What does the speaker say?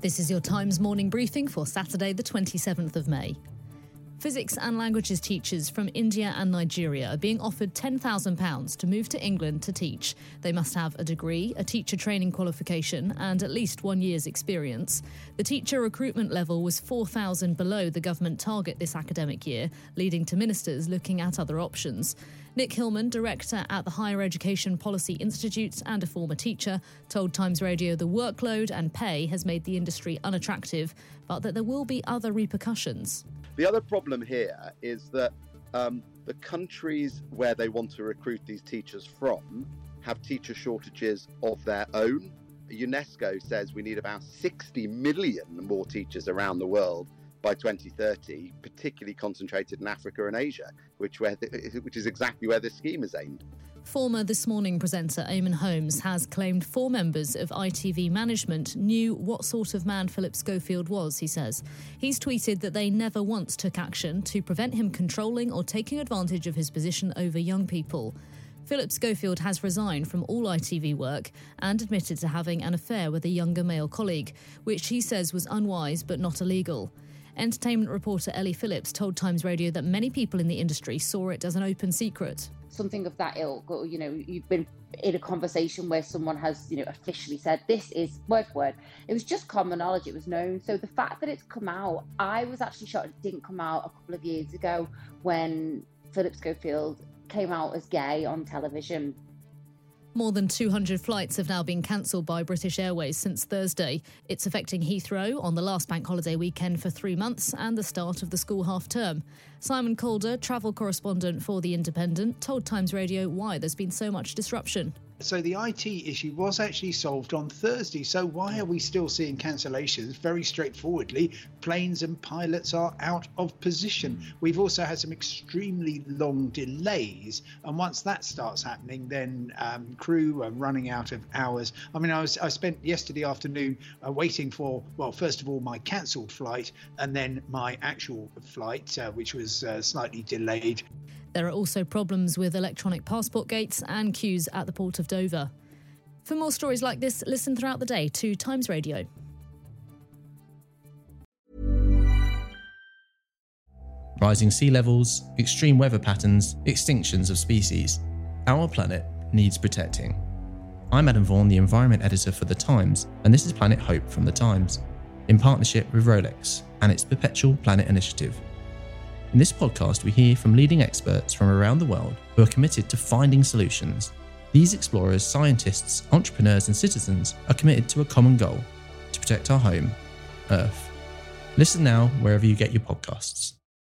This is your Times morning briefing for Saturday, the 27th of May. Physics and languages teachers from India and Nigeria are being offered £10,000 to move to England to teach. They must have a degree, a teacher training qualification, and at least one year's experience. The teacher recruitment level was 4,000 below the government target this academic year, leading to ministers looking at other options. Nick Hillman, director at the Higher Education Policy Institute and a former teacher, told Times Radio the workload and pay has made the industry unattractive, but that there will be other repercussions. The other problem here is that um, the countries where they want to recruit these teachers from have teacher shortages of their own. UNESCO says we need about 60 million more teachers around the world by 2030, particularly concentrated in Africa and Asia, which, where the, which is exactly where this scheme is aimed. Former This Morning presenter Eamonn Holmes has claimed four members of ITV management knew what sort of man Philip Schofield was, he says. He's tweeted that they never once took action to prevent him controlling or taking advantage of his position over young people. Philip Schofield has resigned from all ITV work and admitted to having an affair with a younger male colleague, which he says was unwise but not illegal. Entertainment reporter Ellie Phillips told Times Radio that many people in the industry saw it as an open secret. Something of that ilk, or you know, you've been in a conversation where someone has, you know, officially said this is word for word. It was just common knowledge; it was known. So the fact that it's come out, I was actually shocked it didn't come out a couple of years ago when Philip Schofield came out as gay on television more than 200 flights have now been cancelled by British Airways since Thursday. It's affecting Heathrow on the last bank holiday weekend for three months and the start of the school half term. Simon Calder, travel correspondent for The Independent, told Times Radio why there's been so much disruption. So the IT issue was actually solved on Thursday. So why are we still seeing cancellations? Very straightforwardly, planes and pilots are out of position. We've also had some extremely long delays, and once that starts happening, then um, crew are running out of hours. I mean, I was I spent yesterday afternoon uh, waiting for well, first of all my cancelled flight, and then my actual flight, uh, which was uh, slightly delayed. There are also problems with electronic passport gates and queues at the port of Dover. For more stories like this, listen throughout the day to Times Radio. Rising sea levels, extreme weather patterns, extinctions of species. Our planet needs protecting. I'm Adam Vaughan, the environment editor for The Times, and this is Planet Hope from The Times, in partnership with Rolex and its Perpetual Planet Initiative. In this podcast, we hear from leading experts from around the world who are committed to finding solutions. These explorers, scientists, entrepreneurs, and citizens are committed to a common goal to protect our home, Earth. Listen now wherever you get your podcasts.